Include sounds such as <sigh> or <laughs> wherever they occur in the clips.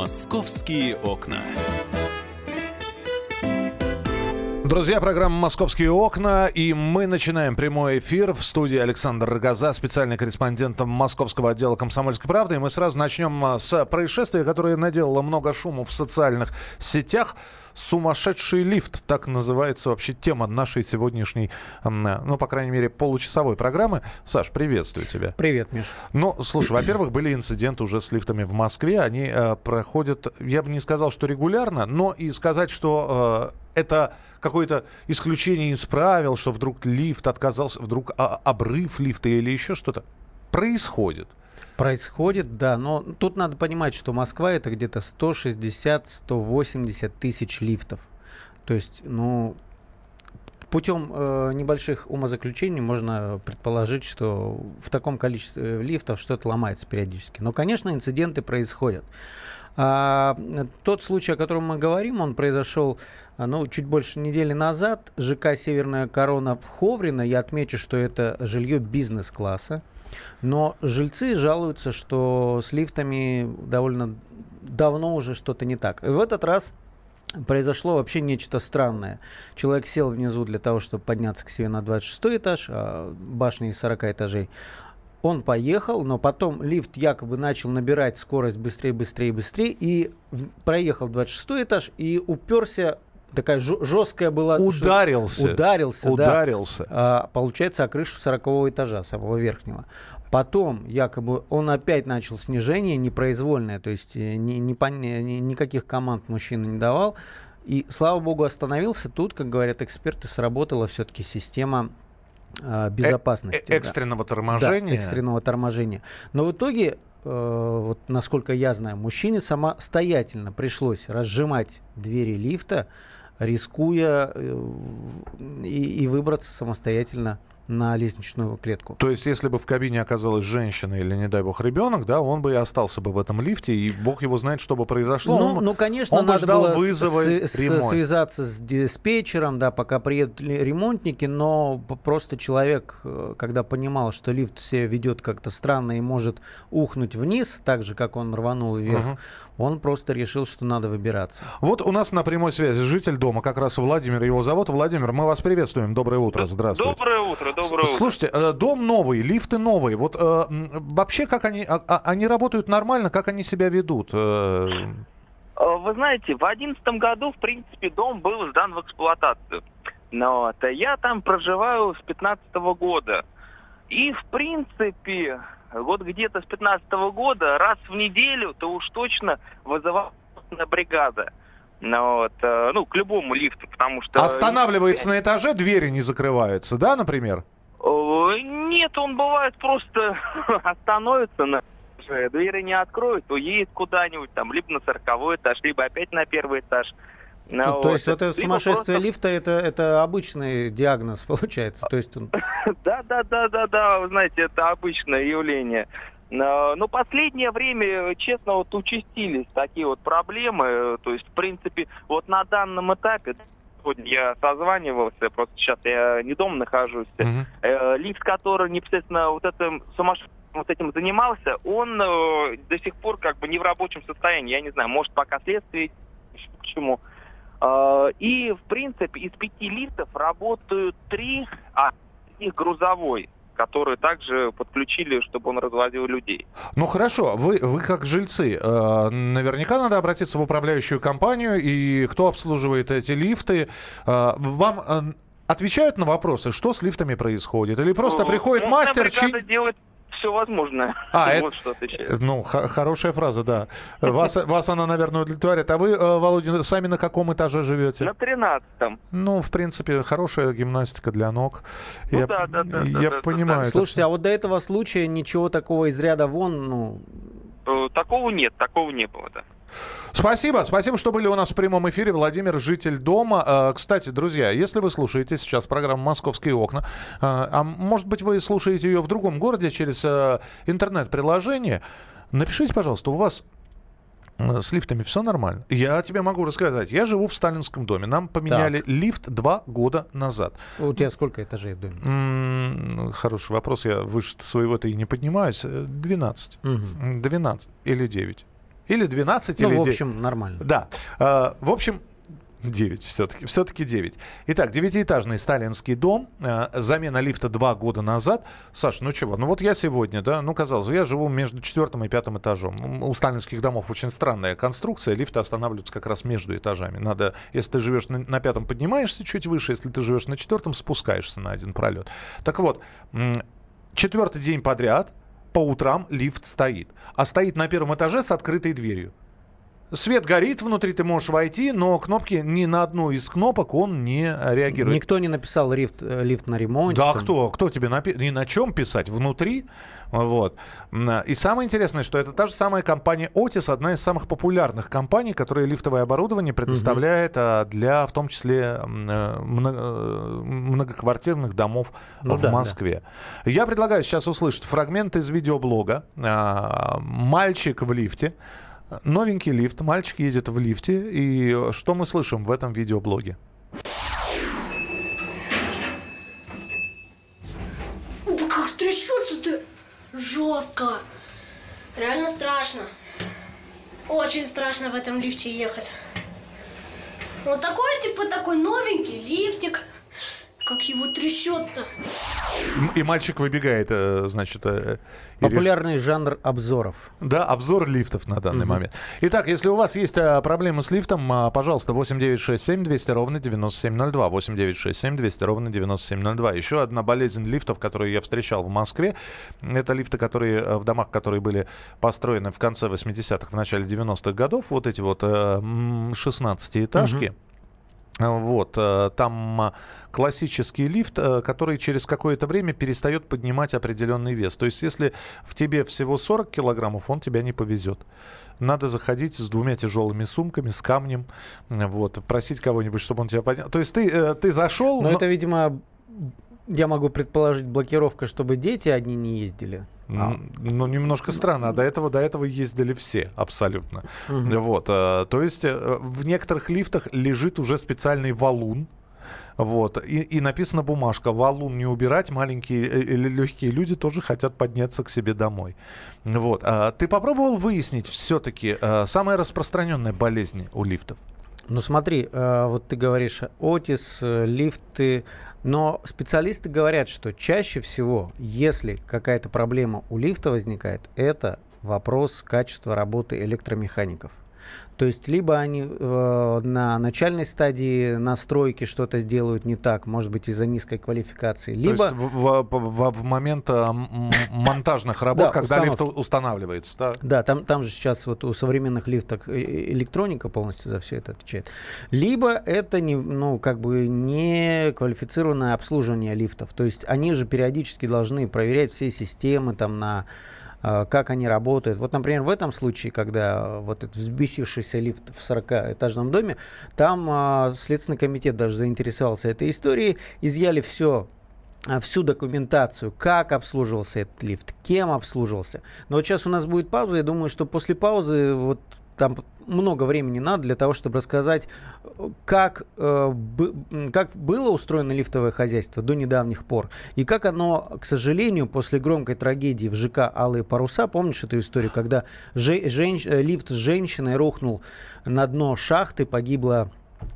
Московские окна. Друзья, программа «Московские окна», и мы начинаем прямой эфир в студии Александр Рогоза, специальный корреспондент московского отдела «Комсомольской правды». И мы сразу начнем а, с происшествия, которое наделало много шума в социальных сетях. «Сумасшедший лифт» — так называется вообще тема нашей сегодняшней, ну, по крайней мере, получасовой программы. Саш, приветствую тебя. Привет, Миш. Ну, слушай, во-первых, были инциденты уже с лифтами в Москве. Они э, проходят, я бы не сказал, что регулярно, но и сказать, что э, это какое-то исключение из правил, что вдруг лифт отказался, вдруг а, обрыв лифта или еще что-то. Происходит. Происходит, да, но тут надо понимать, что Москва это где-то 160-180 тысяч лифтов. То есть, ну, путем э, небольших умозаключений можно предположить, что в таком количестве лифтов что-то ломается периодически. Но, конечно, инциденты происходят. А, тот случай, о котором мы говорим, он произошел ну, чуть больше недели назад. ЖК «Северная корона» в Ховрино. Я отмечу, что это жилье бизнес-класса. Но жильцы жалуются, что с лифтами довольно давно уже что-то не так. И в этот раз произошло вообще нечто странное. Человек сел внизу для того, чтобы подняться к себе на 26 этаж, а башня из 40 этажей. Он поехал, но потом лифт якобы начал набирать скорость быстрее, быстрее, быстрее и проехал 26 этаж и уперся такая жесткая была... Ударился. Ударился, Ударился. Да, а, получается, о крышу 40 этажа, самого верхнего. Потом, якобы, он опять начал снижение непроизвольное, то есть э, ни, ни, ни, никаких команд мужчина не давал. И, слава богу, остановился. Тут, как говорят эксперты, сработала все-таки система безопасности. Э экстренного да. торможения. Да, экстренного торможения. Но в итоге, э, вот насколько я знаю, мужчине самостоятельно пришлось разжимать двери лифта, рискуя э, и, и выбраться самостоятельно на лестничную клетку. То есть, если бы в кабине оказалась женщина или, не дай бог, ребенок, да, он бы и остался бы в этом лифте, и бог его знает, что бы произошло. Ну, он, ну конечно, он надо ждал было вызова с, с, связаться с диспетчером, да, пока приедут ремонтники, но просто человек, э, когда понимал, что лифт себя ведет как-то странно и может ухнуть вниз, так же, как он рванул вверх, угу. он просто решил, что надо выбираться. Вот у нас на прямой связи житель дома, как раз Владимир его зовут. Владимир, мы вас приветствуем. Доброе утро, здравствуйте. Доброе утро, доброе утро. Слушайте, э, дом новый, лифты новые. Вот э, вообще, как они, а, а, они работают нормально, как они себя ведут? Э? Вы знаете, в 2011 году, в принципе, дом был сдан в эксплуатацию. Но вот, я там проживаю с 15 года. И, в принципе, вот где-то с 15 года раз в неделю то уж точно вызывала бригада. Ну, вот, ну, к любому лифту, потому что... Останавливается на этаже, двери не закрываются, да, например? Нет, он бывает просто <laughs> остановится на двери не откроет, уедет куда-нибудь, там, либо на сороковой этаж, либо опять на первый этаж. Ну, то, вот. то есть это сумасшествие просто... лифта это, это обычный диагноз <laughs> получается. То есть он... <laughs> Да, да, да, да, да, вы знаете, это обычное явление. Но, но последнее время, честно, вот участились такие вот проблемы. То есть, в принципе, вот на данном этапе сегодня я созванивался, просто сейчас я не дома нахожусь. Uh-huh. Э, лифт, который непосредственно вот этим сумасшедшим вот этим занимался, он э, до сих пор как бы не в рабочем состоянии. Я не знаю, может пока следствие к чему. Э, и в принципе из пяти лифтов работают три, а из них грузовой которые также подключили, чтобы он развозил людей. Ну хорошо, вы, вы как жильцы, э, наверняка надо обратиться в управляющую компанию, и кто обслуживает эти лифты, э, вам э, отвечают на вопросы, что с лифтами происходит? Или просто ну, приходит мастер... Чи... делать все возможное. А, <laughs> вот это, что отвечает. Ну, хорошая фраза, да. Вас, вас она, наверное, удовлетворяет. А вы, э, Володя, сами на каком этаже живете? На тринадцатом. Ну, в принципе, хорошая гимнастика для ног. Ну, я да, да, да. Я да, понимаю. Да. Слушайте, а вот до этого случая ничего такого из ряда вон, ну... Э, такого нет, такого не было, да. Спасибо, спасибо, что были у нас в прямом эфире. Владимир, житель дома. Э, кстати, друзья, если вы слушаете сейчас программу «Московские окна», э, а может быть, вы слушаете ее в другом городе через э, интернет-приложение, напишите, пожалуйста, у вас с лифтами все нормально. Я тебе могу рассказать. Я живу в сталинском доме. Нам поменяли так. лифт два года назад. У тебя сколько этажей в доме? М-м, хороший вопрос. Я выше своего-то и не поднимаюсь. 12. Угу. 12 или 9 Или 12, Ну, или в 9. общем, нормально. Да. Э, В общем, 9 все-таки. Все-таки 9. Итак, девятиэтажный сталинский дом. э, Замена лифта два года назад. Саш, ну чего? Ну вот я сегодня, да, ну казалось, бы, я живу между четвертым и пятым этажом. У сталинских домов очень странная конструкция. Лифты останавливаются как раз между этажами. Надо, если ты живешь на, на пятом, поднимаешься чуть выше. Если ты живешь на четвертом, спускаешься на один пролет. Так вот, четвертый день подряд по утрам лифт стоит. А стоит на первом этаже с открытой дверью. Свет горит, внутри ты можешь войти, но кнопки ни на одну из кнопок он не реагирует. Никто не написал лифт, э, лифт на ремонте. Да, там. кто? Кто тебе напи... Ни на чем писать? Внутри? Вот. И самое интересное, что это та же самая компания Otis, одна из самых популярных компаний, которая лифтовое оборудование предоставляет а, для, в том числе, э, э, многоквартирных домов Ну в да, да. Москве. Я предлагаю сейчас услышать фрагмент из видеоблога. А, Мальчик в лифте. Новенький лифт, мальчик едет в лифте. И что мы слышим в этом видеоблоге? Да как трясется-то? Жестко. Реально страшно. Очень страшно в этом лифте ехать. Вот такой, типа, такой новенький лифтик. Как его трясет-то. И мальчик выбегает, э, значит, э, Популярный жанр обзоров. Да, обзор лифтов на данный момент. Итак, если у вас есть а, проблемы с лифтом, а, пожалуйста, 8967 200 ровно 9702. 8967 200 ровно 9702. Еще одна болезнь лифтов, которую я встречал в Москве, это лифты, которые э, в домах, которые были построены в конце 80-х, в начале 90-х годов, вот эти вот э, м, 16-этажки. Вот, э, там а, классический лифт, э, который через какое-то время перестает поднимать определенный вес. То есть, если в тебе всего 40 килограммов, он тебя не повезет. Надо заходить с двумя тяжелыми сумками, с камнем, э, вот, просить кого-нибудь, чтобы он тебя поднял. То есть, ты, э, ты зашел... Но но- это, видимо, я могу предположить, блокировка, чтобы дети одни не ездили. А, Ну, немножко странно. А до этого, до этого ездили все, абсолютно. Вот. э, То есть э, в некоторых лифтах лежит уже специальный валун. Вот. И, и написана бумажка. Валун не убирать. Маленькие э, или легкие люди тоже хотят подняться к себе домой. Вот. А Ты попробовал выяснить все-таки самая распространенная болезнь у лифтов? Ну смотри, э, вот ты говоришь Отис, лифты, но специалисты говорят, что чаще всего, если какая-то проблема у лифта возникает, это вопрос качества работы электромехаников. То есть либо они э, на начальной стадии настройки что-то сделают не так, может быть из-за низкой квалификации, То либо есть в, в- в- момент э, монтажных работ, Да, когда лифт установки. устанавливается. Да? Да, там, там же сейчас вот у современных лифтов э, э, электроника полностью за все это отвечает. Либо это не, ну, как бы не квалифицированное обслуживание лифтов. То есть они же периодически должны проверять все системы там на как они работают. Вот, например, в этом случае, когда вот этот взбесившийся лифт в 40-этажном доме, там э, Следственный комитет даже заинтересовался этой историей, изъяли все а, всю документацию, как обслуживался этот лифт, кем обслуживался. Но вот сейчас у нас будет пауза, я думаю, что после паузы вот там много времени надо для того, чтобы рассказать, как, э, как было устроено лифтовое хозяйство до недавних пор, и как оно, к сожалению, после громкой трагедии в ЖК «Алые паруса», помнишь эту историю, когда же- женщ- э, лифт с женщиной рухнул на дно шахты, погибла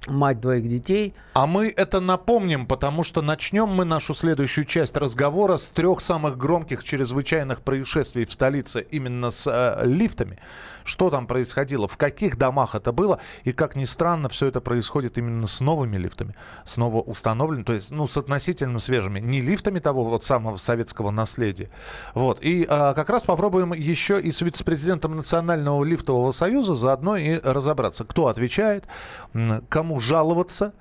мать двоих детей, А мы это напомним, потому что начнем мы нашу следующую часть разговора с трех самых громких чрезвычайных происшествий в столице именно с э, лифтами. Что там происходило, в каких домах это было, и как ни странно, все это происходит именно с новыми лифтами, снова установленными, то есть, ну, с относительно свежими, не лифтами того вот самого советского наследия. Вот, и а, как раз попробуем еще и с вице-президентом Национального лифтового союза заодно и разобраться, кто отвечает, кому жаловаться,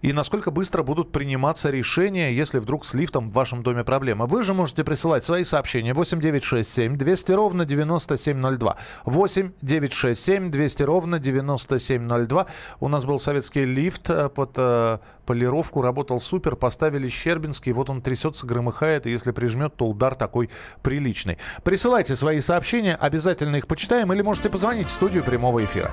и насколько быстро будут приниматься решения, если вдруг с лифтом в вашем доме проблема. Вы же можете присылать свои сообщения 8967 200 ровно 9702. 8967 200 ровно 9702. У нас был советский лифт э, под э, полировку, работал супер, поставили Щербинский, вот он трясется, громыхает, и если прижмет, то удар такой приличный. Присылайте свои сообщения, обязательно их почитаем, или можете позвонить в студию прямого эфира.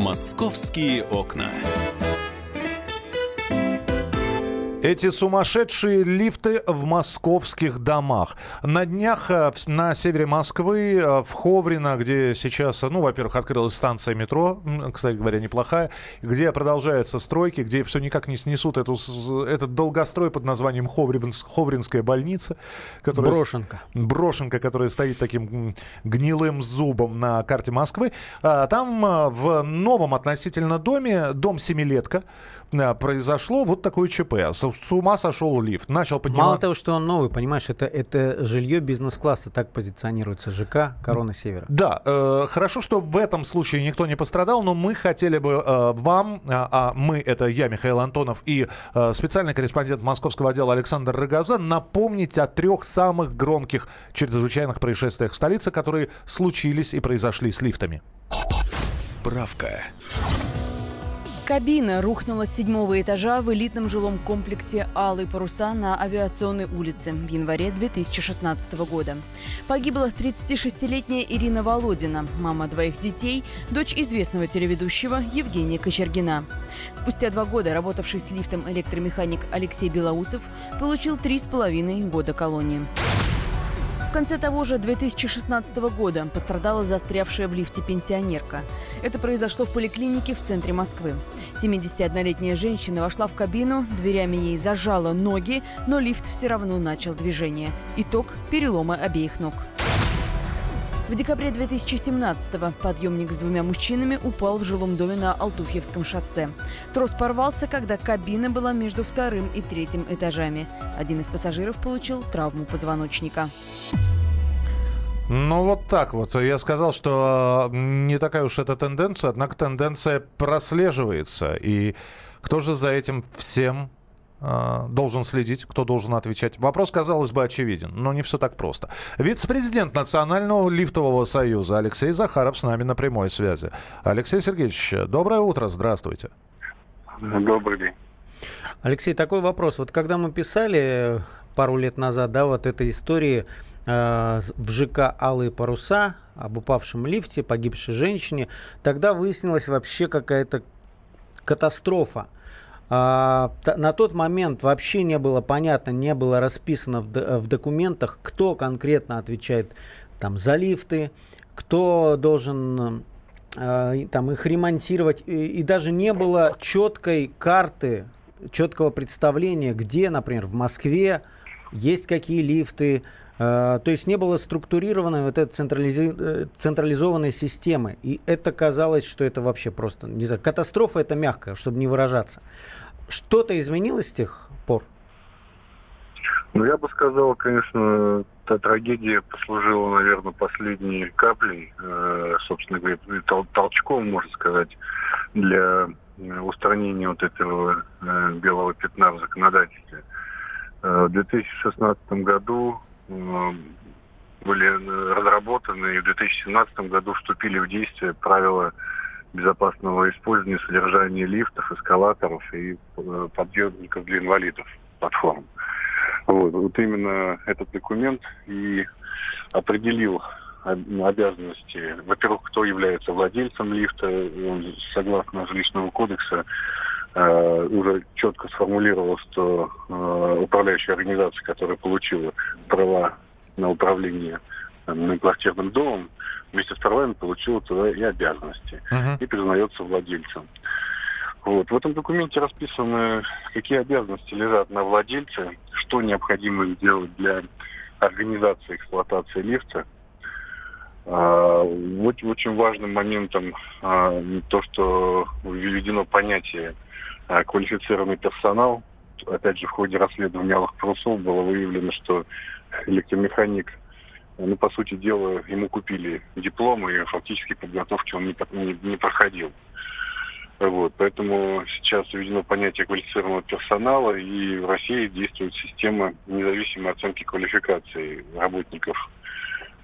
«Московские окна». Эти сумасшедшие лифты в московских домах. На днях э, на севере Москвы, э, в Ховрино, где сейчас, ну, во-первых, открылась станция метро, кстати говоря, неплохая, где продолжаются стройки, где все никак не снесут эту, этот долгострой под названием Ховринс, Ховринская больница. Которая, брошенка. Брошенка, которая стоит таким гнилым зубом на карте Москвы. А там э, в новом относительно доме, дом семилетка, произошло вот такое ЧП. С ума сошел лифт. Начал подниматься. Мало того, что он новый, понимаешь, это, это жилье бизнес-класса, так позиционируется ЖК Корона Севера. Да, э, хорошо, что в этом случае никто не пострадал, но мы хотели бы э, вам, а, а мы, это я, Михаил Антонов, и э, специальный корреспондент московского отдела Александр Рогоза, напомнить о трех самых громких чрезвычайных происшествиях в столице, которые случились и произошли с лифтами. Справка. Кабина рухнула с седьмого этажа в элитном жилом комплексе «Алые паруса» на Авиационной улице в январе 2016 года. Погибла 36-летняя Ирина Володина, мама двоих детей, дочь известного телеведущего Евгения Кочергина. Спустя два года работавший с лифтом электромеханик Алексей Белоусов получил три с половиной года колонии. В конце того же 2016 года пострадала застрявшая в лифте пенсионерка. Это произошло в поликлинике в центре Москвы. 71-летняя женщина вошла в кабину, дверями ей зажала ноги, но лифт все равно начал движение. Итог – переломы обеих ног. В декабре 2017-го подъемник с двумя мужчинами упал в жилом доме на Алтуфьевском шоссе. Трос порвался, когда кабина была между вторым и третьим этажами. Один из пассажиров получил травму позвоночника. Ну, вот так вот. Я сказал, что не такая уж эта тенденция, однако тенденция прослеживается. И кто же за этим всем должен следить, кто должен отвечать. Вопрос, казалось бы, очевиден, но не все так просто. Вице-президент Национального лифтового союза Алексей Захаров с нами на прямой связи. Алексей Сергеевич, доброе утро, здравствуйте. Добрый день. Алексей, такой вопрос. Вот когда мы писали пару лет назад, да, вот этой истории э, в ЖК «Алые паруса», об упавшем лифте, погибшей женщине, тогда выяснилась вообще какая-то катастрофа. А, на тот момент вообще не было понятно, не было расписано в, документах, кто конкретно отвечает там, за лифты, кто должен э, там, их ремонтировать. И, даже не было четкой карты, четкого представления, где, например, в Москве есть какие лифты, то есть не было структурированной вот этой централизи... Э, централизованной системы. И это казалось, что это вообще просто, не знаю, катастрофа это мягко, чтобы не выражаться. Что-то изменилось с тех пор? Ну, я бы сказал, конечно, та трагедия послужила, наверное, последней каплей, э, собственно говоря, тол- толчком, можно сказать, для э, устранения вот этого э, белого пятна в законодательстве. Э, в 2016 году э, были разработаны и в 2017 году вступили в действие правила безопасного использования содержания лифтов, эскалаторов и э, подъемников для инвалидов платформ. Вот, вот именно этот документ и определил обязанности, во-первых, кто является владельцем лифта, он, согласно жилищного кодекса, э, уже четко сформулировал, что э, управляющая организация, которая получила права на управление э, многоквартирным домом, вместе с правами получила туда и обязанности uh-huh. и признается владельцем. Вот. В этом документе расписаны, какие обязанности лежат на владельце, что необходимо сделать для организации эксплуатации лифта. А, очень важным моментом то, что введено понятие квалифицированный персонал. Опять же, в ходе расследования алых парусов было выявлено, что электромеханик, ну, по сути дела, ему купили диплом, и фактически подготовки он не, не, не проходил. Вот, поэтому сейчас введено понятие квалифицированного персонала, и в России действует система независимой оценки квалификации работников.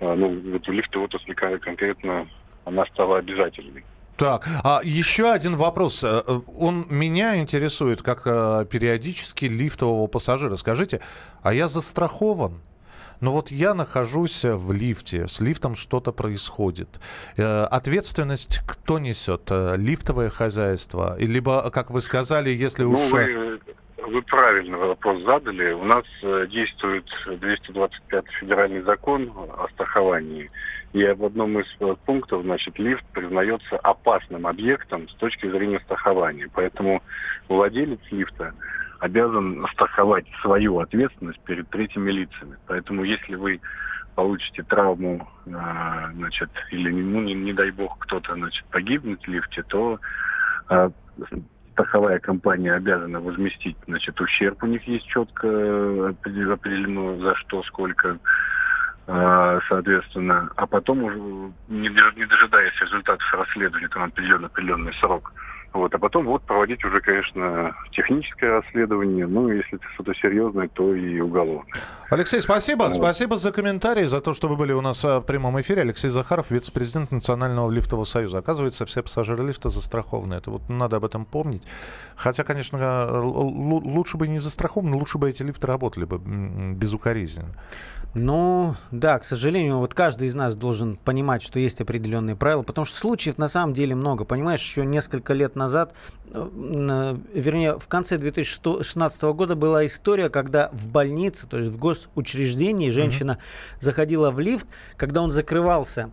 А, ну, вот в лифтовой отрасли конкретно она стала обязательной. Так, а еще один вопрос. Э, он меня интересует как э, периодически лифтового пассажира. Скажите, а я застрахован? Но вот я нахожусь в лифте, с лифтом что-то происходит. Э, ответственность кто несет? Лифтовое хозяйство? Либо, как вы сказали, если ну, уж... Вы, вы правильно вопрос задали. У нас действует 225 федеральный закон о страховании. И в одном из э, пунктов, значит, лифт признается опасным объектом с точки зрения страхования. Поэтому владелец лифта обязан страховать свою ответственность перед третьими лицами. Поэтому если вы получите травму, а, значит, или, ну, не, не дай бог, кто-то, значит, погибнет в лифте, то а, страховая компания обязана возместить, значит, ущерб у них есть четко э, определено, за что, сколько. А, соответственно, а потом уже, не, не дожидаясь результатов расследования, там определенный определенный срок, вот, а потом вот проводить уже, конечно, техническое расследование, ну, если это что-то серьезное, то и уголовное. Алексей, спасибо. Вот. Спасибо за комментарий, за то, что вы были у нас а, в прямом эфире. Алексей Захаров, вице-президент Национального лифтового союза. Оказывается, все пассажиры лифта застрахованы. Это вот надо об этом помнить. Хотя, конечно, лучше бы не застрахованы, лучше бы эти лифты работали бы безукоризненно. Ну, да, к сожалению, вот каждый из нас должен понимать, что есть определенные правила, потому что случаев на самом деле много. Понимаешь, еще несколько лет назад, э, вернее, в конце 2016 года была история, когда в больнице, то есть в госучреждении, женщина mm-hmm. заходила в лифт, когда он закрывался,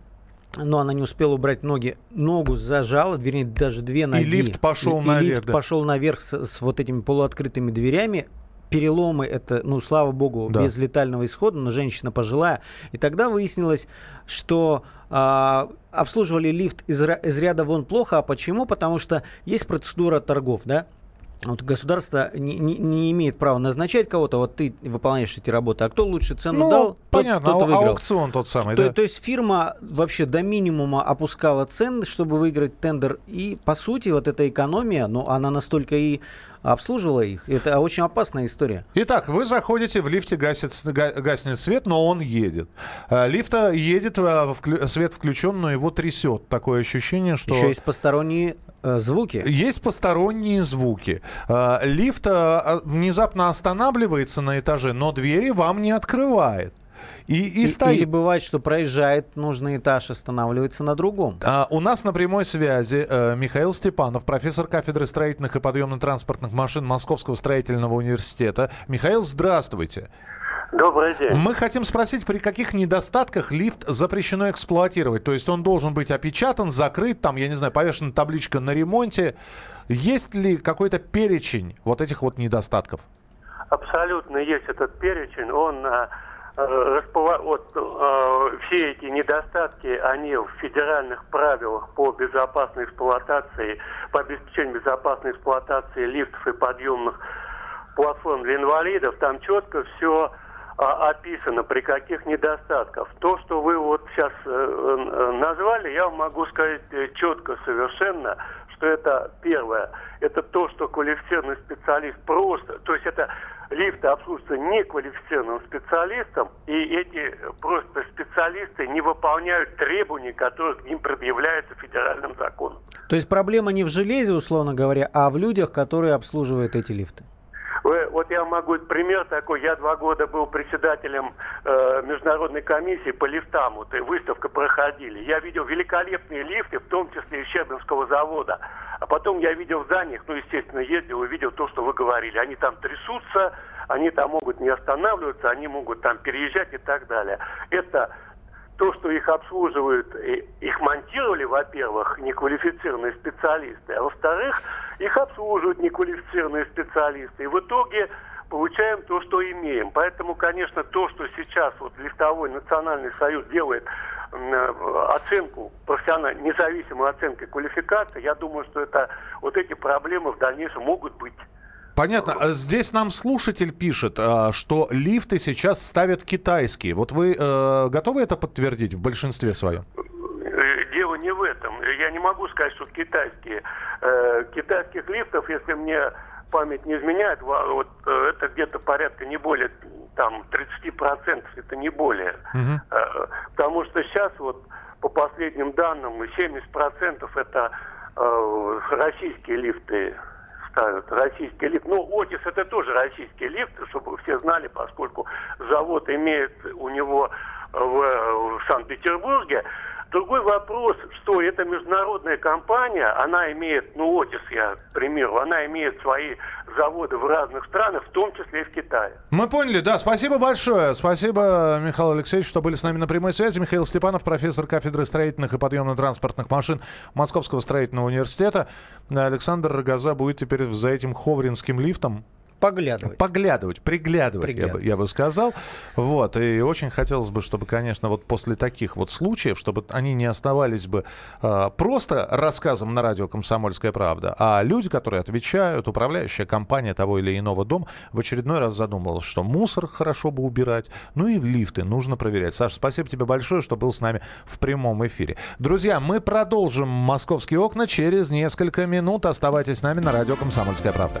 но она не успела убрать ноги, ногу зажала, вернее, даже две ноги. И лифт пошел и, наверх. И лифт да. пошел наверх с, с вот этими полуоткрытыми дверями переломы, это, ну, слава богу, да. без летального исхода, но женщина пожилая. И тогда выяснилось, что э, обслуживали лифт из, из ряда вон плохо. А почему? Потому что есть процедура торгов, да? Вот государство не, не, не имеет права назначать кого-то, вот ты выполняешь эти работы, а кто лучше цену ну, дал, понятно, тот, тот выиграл. аукцион тот самый, то, да? То есть фирма вообще до минимума опускала цены, чтобы выиграть тендер, и по сути вот эта экономия, ну она настолько и обслуживала их. Это очень опасная история. Итак, вы заходите в лифте, гасит, гаснет свет, но он едет. А, лифта едет, а, свет включен, но его трясет. Такое ощущение, что... Еще есть посторонние э, звуки. Есть посторонние звуки. А, лифт внезапно останавливается на этаже, но двери вам не открывает. И, и, и стоит. Или бывает, что проезжает нужный этаж, останавливается на другом. А, у нас на прямой связи э, Михаил Степанов, профессор кафедры строительных и подъемно-транспортных машин Московского строительного университета. Михаил, здравствуйте. Добрый день. Мы хотим спросить, при каких недостатках лифт запрещено эксплуатировать? То есть он должен быть опечатан, закрыт, там, я не знаю, повешена табличка на ремонте. Есть ли какой-то перечень вот этих вот недостатков? Абсолютно есть этот перечень. Он Э, вот, э, все эти недостатки, они в федеральных правилах по безопасной эксплуатации, по обеспечению безопасной эксплуатации лифтов и подъемных платформ для инвалидов, там четко все а, описано, при каких недостатках. То, что вы вот сейчас э, э, назвали, я могу сказать э, четко совершенно, что это первое. Это то, что квалифицированный специалист просто, то есть это лифты обслуживаются неквалифицированным специалистом, и эти просто специалисты не выполняют требований, которые к ним предъявляются федеральным законом. То есть проблема не в железе, условно говоря, а в людях, которые обслуживают эти лифты? Вот я могу пример такой. Я два года был председателем э, международной комиссии по лифтам. Вот и выставка проходили. Я видел великолепные лифты, в том числе и Щебинского завода. А потом я видел в зданиях, ну, естественно, ездил и видел то, что вы говорили. Они там трясутся, они там могут не останавливаться, они могут там переезжать и так далее. Это то, что их обслуживают, их монтировали, во-первых, неквалифицированные специалисты, а во-вторых, их обслуживают неквалифицированные специалисты. И в итоге получаем то, что имеем. Поэтому, конечно, то, что сейчас вот Лифтовой национальный союз делает оценку, профессиональную, независимую оценку квалификации, я думаю, что это вот эти проблемы в дальнейшем могут быть. Понятно. А здесь нам слушатель пишет, а, что лифты сейчас ставят китайские. Вот вы э, готовы это подтвердить в большинстве своем? Э, дело не в этом. Я не могу сказать, что китайские. Э, китайских лифтов, если мне память не изменяет, вот э, это где-то порядка не более там 30%, это не более. Угу. Потому что сейчас вот по последним данным 70% это э, российские лифты ставят российский лифт. Ну, Отис это тоже российский лифт, чтобы все знали, поскольку завод имеет у него в, в Санкт-Петербурге. Другой вопрос, что это международная компания, она имеет, ну, Отис, я, к примеру, она имеет свои заводы в разных странах, в том числе и в Китае. Мы поняли, да. Спасибо большое. Спасибо, Михаил Алексеевич, что были с нами на прямой связи. Михаил Степанов, профессор кафедры строительных и подъемно-транспортных машин Московского строительного университета. Александр Рогоза будет теперь за этим ховринским лифтом Поглядывать. Поглядывать, приглядывать, приглядывать. Я, бы, я бы сказал. Вот, и очень хотелось бы, чтобы, конечно, вот после таких вот случаев, чтобы они не оставались бы э, просто рассказом на радио «Комсомольская правда», а люди, которые отвечают, управляющая компания того или иного дома, в очередной раз задумывалась, что мусор хорошо бы убирать, ну и лифты нужно проверять. Саша, спасибо тебе большое, что был с нами в прямом эфире. Друзья, мы продолжим «Московские окна» через несколько минут. Оставайтесь с нами на радио «Комсомольская правда».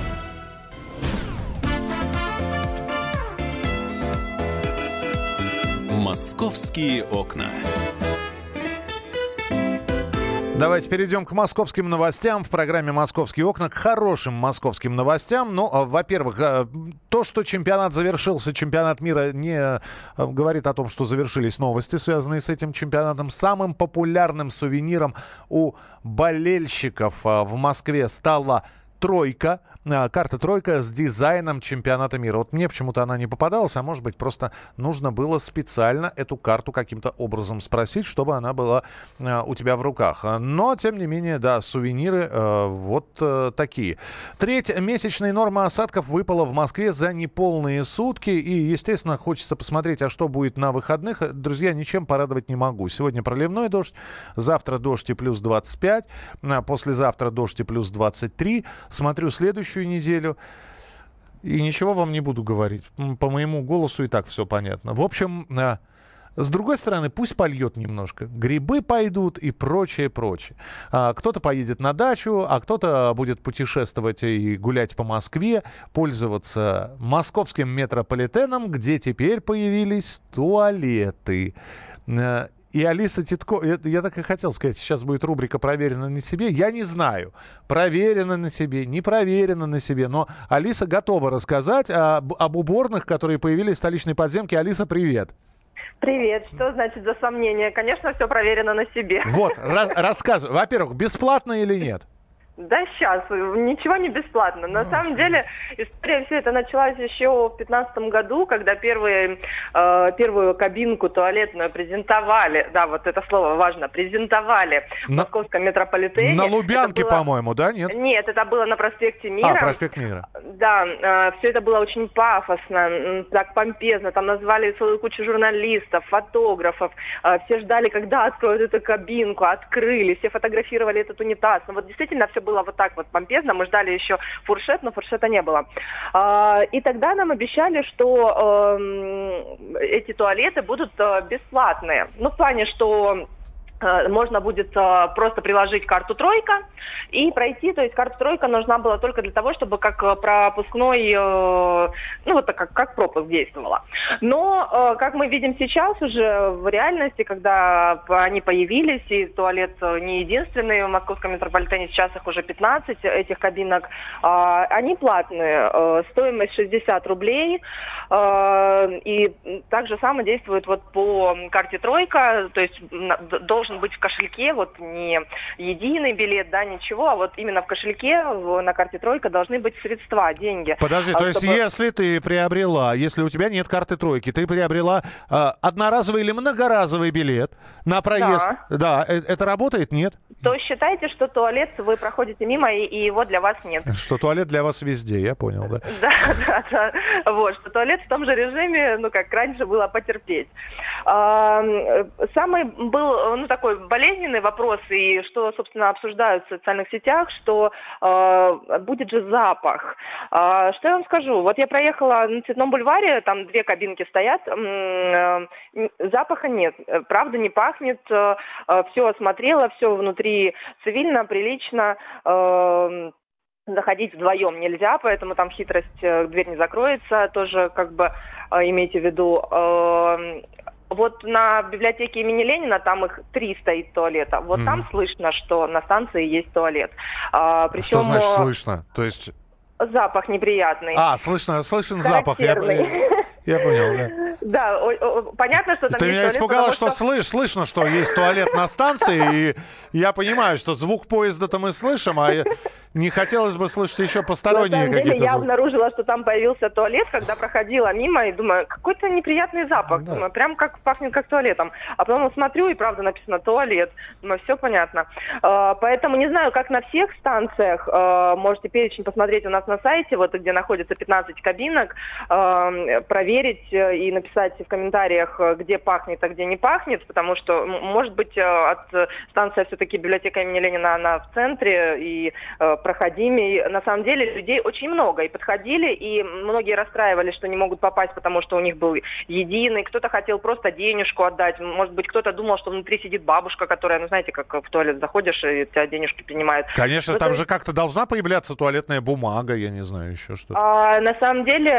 «Московские окна». Давайте перейдем к московским новостям в программе «Московские окна», к хорошим московским новостям. Ну, а, во-первых, а, то, что чемпионат завершился, чемпионат мира не а, говорит о том, что завершились новости, связанные с этим чемпионатом. Самым популярным сувениром у болельщиков в Москве стала тройка, карта тройка с дизайном чемпионата мира. Вот мне почему-то она не попадалась, а может быть просто нужно было специально эту карту каким-то образом спросить, чтобы она была а, у тебя в руках. Но, тем не менее, да, сувениры э, вот э, такие. Треть месячной нормы осадков выпала в Москве за неполные сутки. И, естественно, хочется посмотреть, а что будет на выходных. Друзья, ничем порадовать не могу. Сегодня проливной дождь, завтра дождь и плюс 25, а послезавтра дождь и плюс 23, смотрю следующую неделю. И ничего вам не буду говорить. По моему голосу и так все понятно. В общем, а, с другой стороны, пусть польет немножко. Грибы пойдут и прочее, прочее. А, кто-то поедет на дачу, а кто-то будет путешествовать и гулять по Москве, пользоваться московским метрополитеном, где теперь появились туалеты. И Алиса Титко, я, я так и хотел сказать, сейчас будет рубрика «Проверено на себе». Я не знаю, проверено на себе, не проверено на себе, но Алиса готова рассказать об, об уборных, которые появились в столичной подземке. Алиса, привет. Привет. Что значит за сомнение? Конечно, все проверено на себе. Вот, рассказывай. Во-первых, бесплатно или нет? Да сейчас, ничего не бесплатно. На ну, самом деле история все это началась еще в 2015 году, когда первые, э, первую кабинку туалетную презентовали, да, вот это слово важно, презентовали на, в московском метрополитене. На Лубянке, было... по-моему, да, нет? Нет, это было на проспекте Мира. А, проспект Мира. Да, э, все это было очень пафосно, так помпезно, там назвали целую кучу журналистов, фотографов, э, все ждали, когда откроют эту кабинку, открыли, все фотографировали этот унитаз. Но вот действительно все было было вот так вот помпезно. Мы ждали еще фуршет, но фуршета не было. А, и тогда нам обещали, что эм, эти туалеты будут э, бесплатные. Ну, в плане, что можно будет э, просто приложить карту тройка и пройти. То есть карта тройка нужна была только для того, чтобы как э, пропускной, ну вот как, как пропуск действовала. Но, как мы видим сейчас уже в реальности, когда они появились, и туалет не единственный в московском метрополитене, сейчас их уже 15, этих кабинок, они платные. Стоимость 60 рублей. И так же само действует вот по карте тройка, то есть должен должен быть в кошельке, вот не единый билет, да, ничего, а вот именно в кошельке в- на карте тройка должны быть средства, деньги. Подожди, А то есть если ты приобрела, если у тебя нет карты тройки, ты приобрела э, одноразовый или многоразовый билет на проезд, да, э- это работает, нет? То считайте, что туалет вы проходите мимо, и, и его для вас нет. Что туалет для вас везде, я понял, да. Да, да, да. Вот, что туалет в том же режиме, ну, как раньше было потерпеть. А, Самый был, ну, такой болезненный вопрос, и что, собственно, обсуждают в социальных сетях, что э, будет же запах. А, Что я вам скажу? Вот я проехала на Цветном бульваре, там две кабинки стоят, запаха нет, правда не пахнет, все осмотрела, все внутри цивильно, прилично, э, заходить вдвоем нельзя, поэтому там хитрость, э, дверь не закроется, тоже как бы э, имейте в виду. Эм, Вот на библиотеке имени Ленина, там их три стоит туалета. Вот Мгм. там слышно, что на станции есть туалет. А, Что причем значит э, слышно? То есть... запах неприятный. А, слышно, слышен запах. Я, Характерный. я понял, да. Да, о- о- понятно, что там Ты меня туалет, испугала, потому что, слышь, слышно, что есть туалет на станции, и я понимаю, что звук поезда-то мы слышим, а я- не хотелось бы слышать еще посторонние какие-то я звуки. обнаружила, что там появился туалет, когда проходила мимо и думаю, какой-то неприятный запах. Думаю, прям как пахнет как туалетом. А потом смотрю и правда написано туалет. Думаю, все понятно. Э, Поэтому не знаю, как на всех станциях. э, Можете перечень посмотреть у нас на сайте, вот где находится 15 кабинок, э, проверить э, и написать в комментариях, э, где пахнет, а где не пахнет, потому что, может быть, э, от э, станция все-таки библиотека имени Ленина, она в центре и э, проходимей. На самом деле людей очень много. И подходили, и многие расстраивались, что не могут попасть, потому что у них был единый. Кто-то хотел просто денежку отдать. Может быть, кто-то думал, что внутри сидит бабушка, которая, ну, знаете, как в туалет заходишь, и тебя денежки принимают. Конечно, Ну, там же как-то должна появляться туалетная бумага, я не знаю, еще что-то. А, на самом деле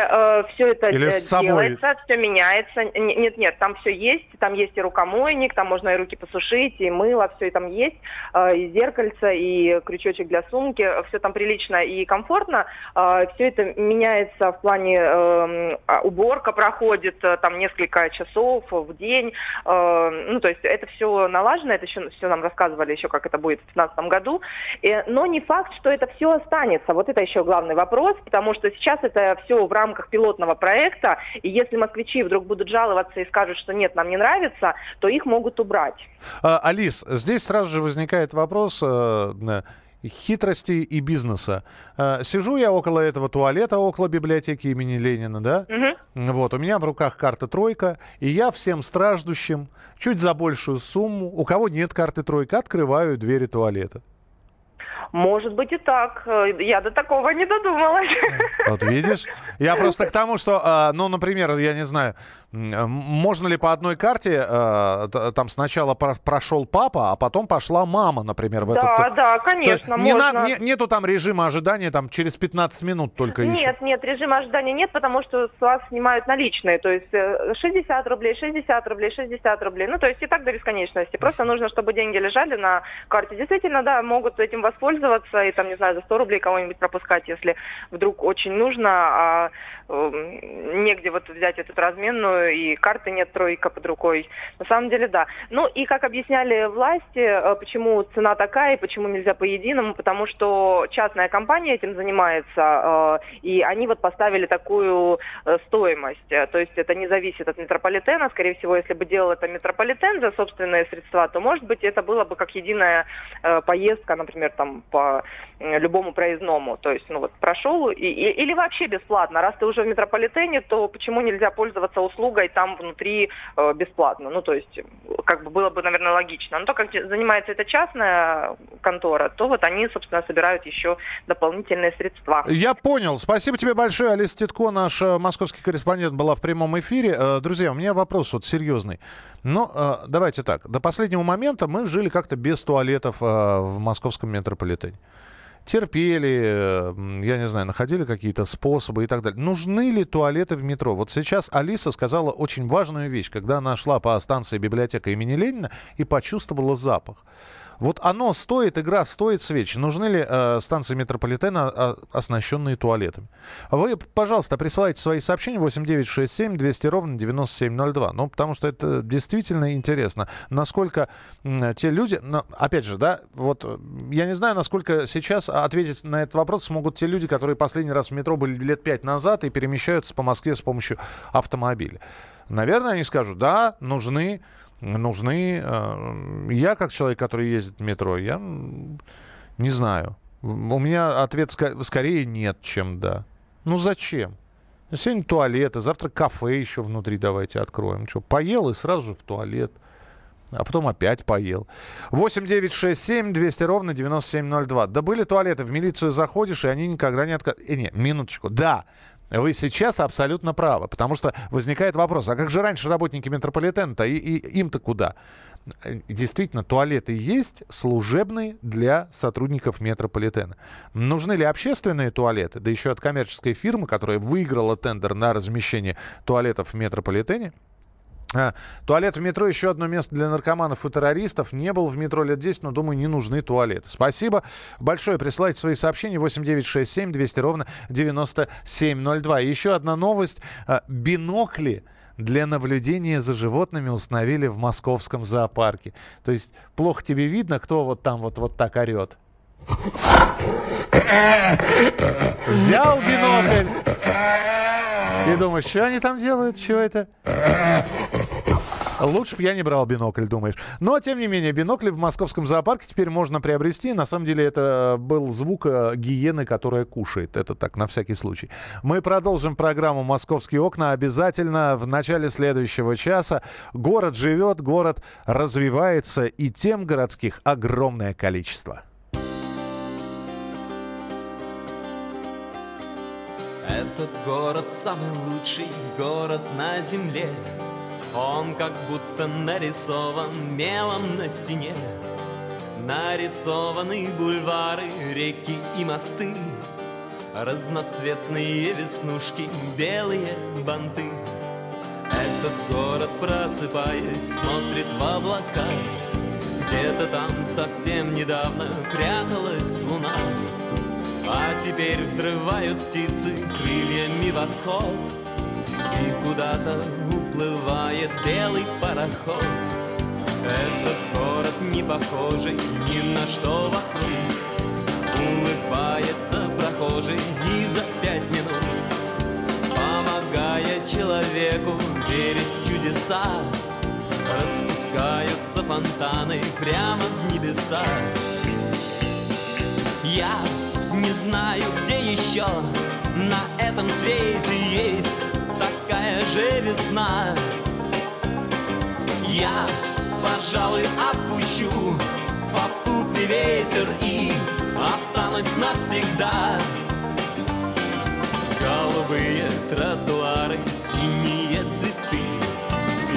все это Или э, с собой? делается, все меняется. Нет, нет, там все есть. Там есть и рукомойник, там можно и руки посушить, и мыло, все там есть, э, и зеркальце, и крючочек для сумки. Все там прилично и комфортно. Все это меняется в плане эм, а, уборка проходит э, там несколько часов в день. Э, Ну, то есть это все налажено, это еще все нам рассказывали еще, как это будет в 2015 году. Э, Но не факт, что это все останется. Вот это еще главный вопрос, потому что сейчас это все в рамках пилотного проекта, и если москвичи вдруг будут жаловаться и скажут, что нет, нам не нравится, то их могут убрать. А, Алис, здесь сразу же возникает вопрос э, хитрости и бизнеса. Э, Сижу я около этого туалета, около библиотеки имени Ленина, да? Вот, у меня в руках карта тройка, и я всем страждущим чуть за большую сумму, у кого нет карты тройка, открываю двери туалета. Может быть и так. Э, Я до такого не додумалась. <laughs> Вот видишь? Я просто к тому, что, э, ну, например, я не знаю, э, можно ли по одной карте, там сначала про- прошел папа, а потом пошла мама, например, в Да, этот... да, То конечно, не можно. на- не- нету там режима ожидания, там через 15 минут только еще. Нет, нет, режима ожидания нет, потому что с вас снимают наличные. То есть э, 60 рублей, 60 рублей, 60 рублей. Ну, то есть и так до бесконечности. Просто нужно, чтобы деньги лежали на карте. Действительно, да, могут этим воспользоваться и там, не знаю, за 100 рублей кого-нибудь пропускать, если вдруг очень нужно, а э, негде вот взять эту разменную, и карты нет, тройка под рукой. На самом деле, да. Ну, и как объясняли власти, э, почему цена такая и почему нельзя по единому, потому что частная компания этим занимается, э, и они вот поставили такую э, стоимость. То есть это не зависит от метрополитена. Скорее всего, если бы делал это метрополитен за собственные средства, то, может быть, это было бы как единая э, поездка, например, там по любому проездному. То есть, ну вот, прошел, и, и- или вообще бесплатно. Раз ты уже в метрополитене, то почему нельзя пользоваться услугой там внутри э, бесплатно? Ну, то есть, как бы было бы, наверное, логично. Но то, как занимается эта частная контора, то вот они, собственно, собирают еще дополнительные средства. Я понял. Спасибо тебе большое, Алиса Титко, наш э, московский корреспондент, была в прямом эфире. Э, Друзья, у меня вопрос вот серьезный. Ну, э, давайте так. До последнего момента мы жили как-то без туалетов в московском метрополитене. Терпели, э, я не знаю, находили какие-то способы и так далее. Нужны ли туалеты в метро? Вот сейчас Алиса сказала очень важную вещь, когда она шла по станции библиотека имени Ленина и почувствовала запах. Вот оно стоит, игра стоит свеч. Нужны ли э, станции метрополитена, э, оснащенные туалетами? Вы, пожалуйста, присылайте свои сообщения 8967 200 ровно 9702. Ну, потому что это действительно интересно. Насколько э, те люди... Но, опять же, да, вот э, я не знаю, насколько сейчас ответить на этот вопрос смогут те люди, которые последний раз в метро были лет пять назад и перемещаются по Москве с помощью автомобиля. Наверное, они скажут, да, нужны нужны. Э, я, как человек, который ездит в метро, я не знаю. У меня ответ скорее нет, чем да. Ну зачем? Сегодня туалеты, завтра кафе еще внутри давайте откроем. Что, поел и сразу же в туалет. А потом опять поел. 8 9 6 7 200 ровно 9702. Да были туалеты, в милицию заходишь, и они никогда не отказывают. Э, не, минуточку. Да, вы сейчас абсолютно правы, потому что возникает вопрос, а как же раньше работники метрополитена-то, и, и им-то куда? Действительно, туалеты есть служебные для сотрудников метрополитена. Нужны ли общественные туалеты, да еще от коммерческой фирмы, которая выиграла тендер на размещение туалетов в метрополитене? А, туалет в метро еще одно место для наркоманов и террористов. Не был в метро лет 10, но, думаю, не нужны туалеты. Спасибо большое. Присылайте свои сообщения 8967 200 ровно 9702. еще одна новость. А, бинокли для наблюдения за животными установили в московском зоопарке. То есть плохо тебе видно, кто вот там вот, вот так орет. Взял бинокль и думаешь, что они там делают, что это? Лучше бы я не брал бинокль, думаешь. Но, тем не менее, бинокли в московском зоопарке теперь можно приобрести. На самом деле, это был звук э, гиены, которая кушает. Это так, на всякий случай. Мы продолжим программу «Московские окна» обязательно в начале следующего часа. Город живет, город развивается, и тем городских огромное количество. Этот город самый лучший город на земле Он как будто нарисован мелом на стене. Нарисованы бульвары, реки и мосты. Разноцветные веснушки, белые банты. Этот город, просыпаясь, смотрит в облака. Где-то там совсем недавно пряталась луна. А теперь взрывают птицы крыльями восход. И куда-то уплывает белый пароход. Этот город не похожий ни на что вокруг Улыбается прохожий и за пять минут. Помогая человеку верить в чудеса. Распускаются фонтаны прямо в небеса. Я не знаю, где еще на этом свете есть такая же весна. Я, пожалуй, отпущу попутный ветер и останусь навсегда. Голубые тротуары, синие цветы,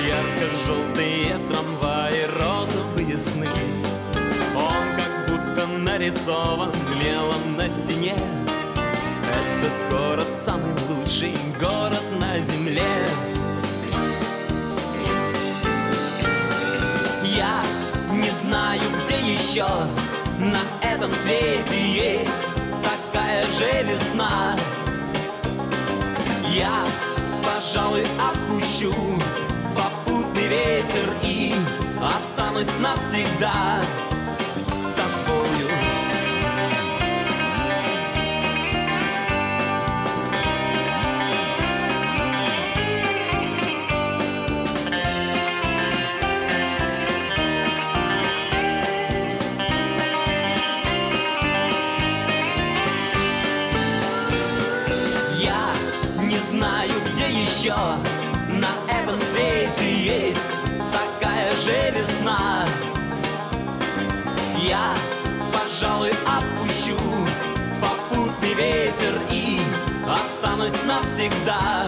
ярко-желтые трамваи, розовые сны. Он как будто нарисован мелом на стене Этот город самый лучший город на земле. Я не знаю, где еще на этом свете есть такая же весна. Я, пожалуй, отпущу попутный ветер и останусь навсегда еще на этом свете есть такая же весна. Я, пожалуй, отпущу попутный ветер и останусь навсегда.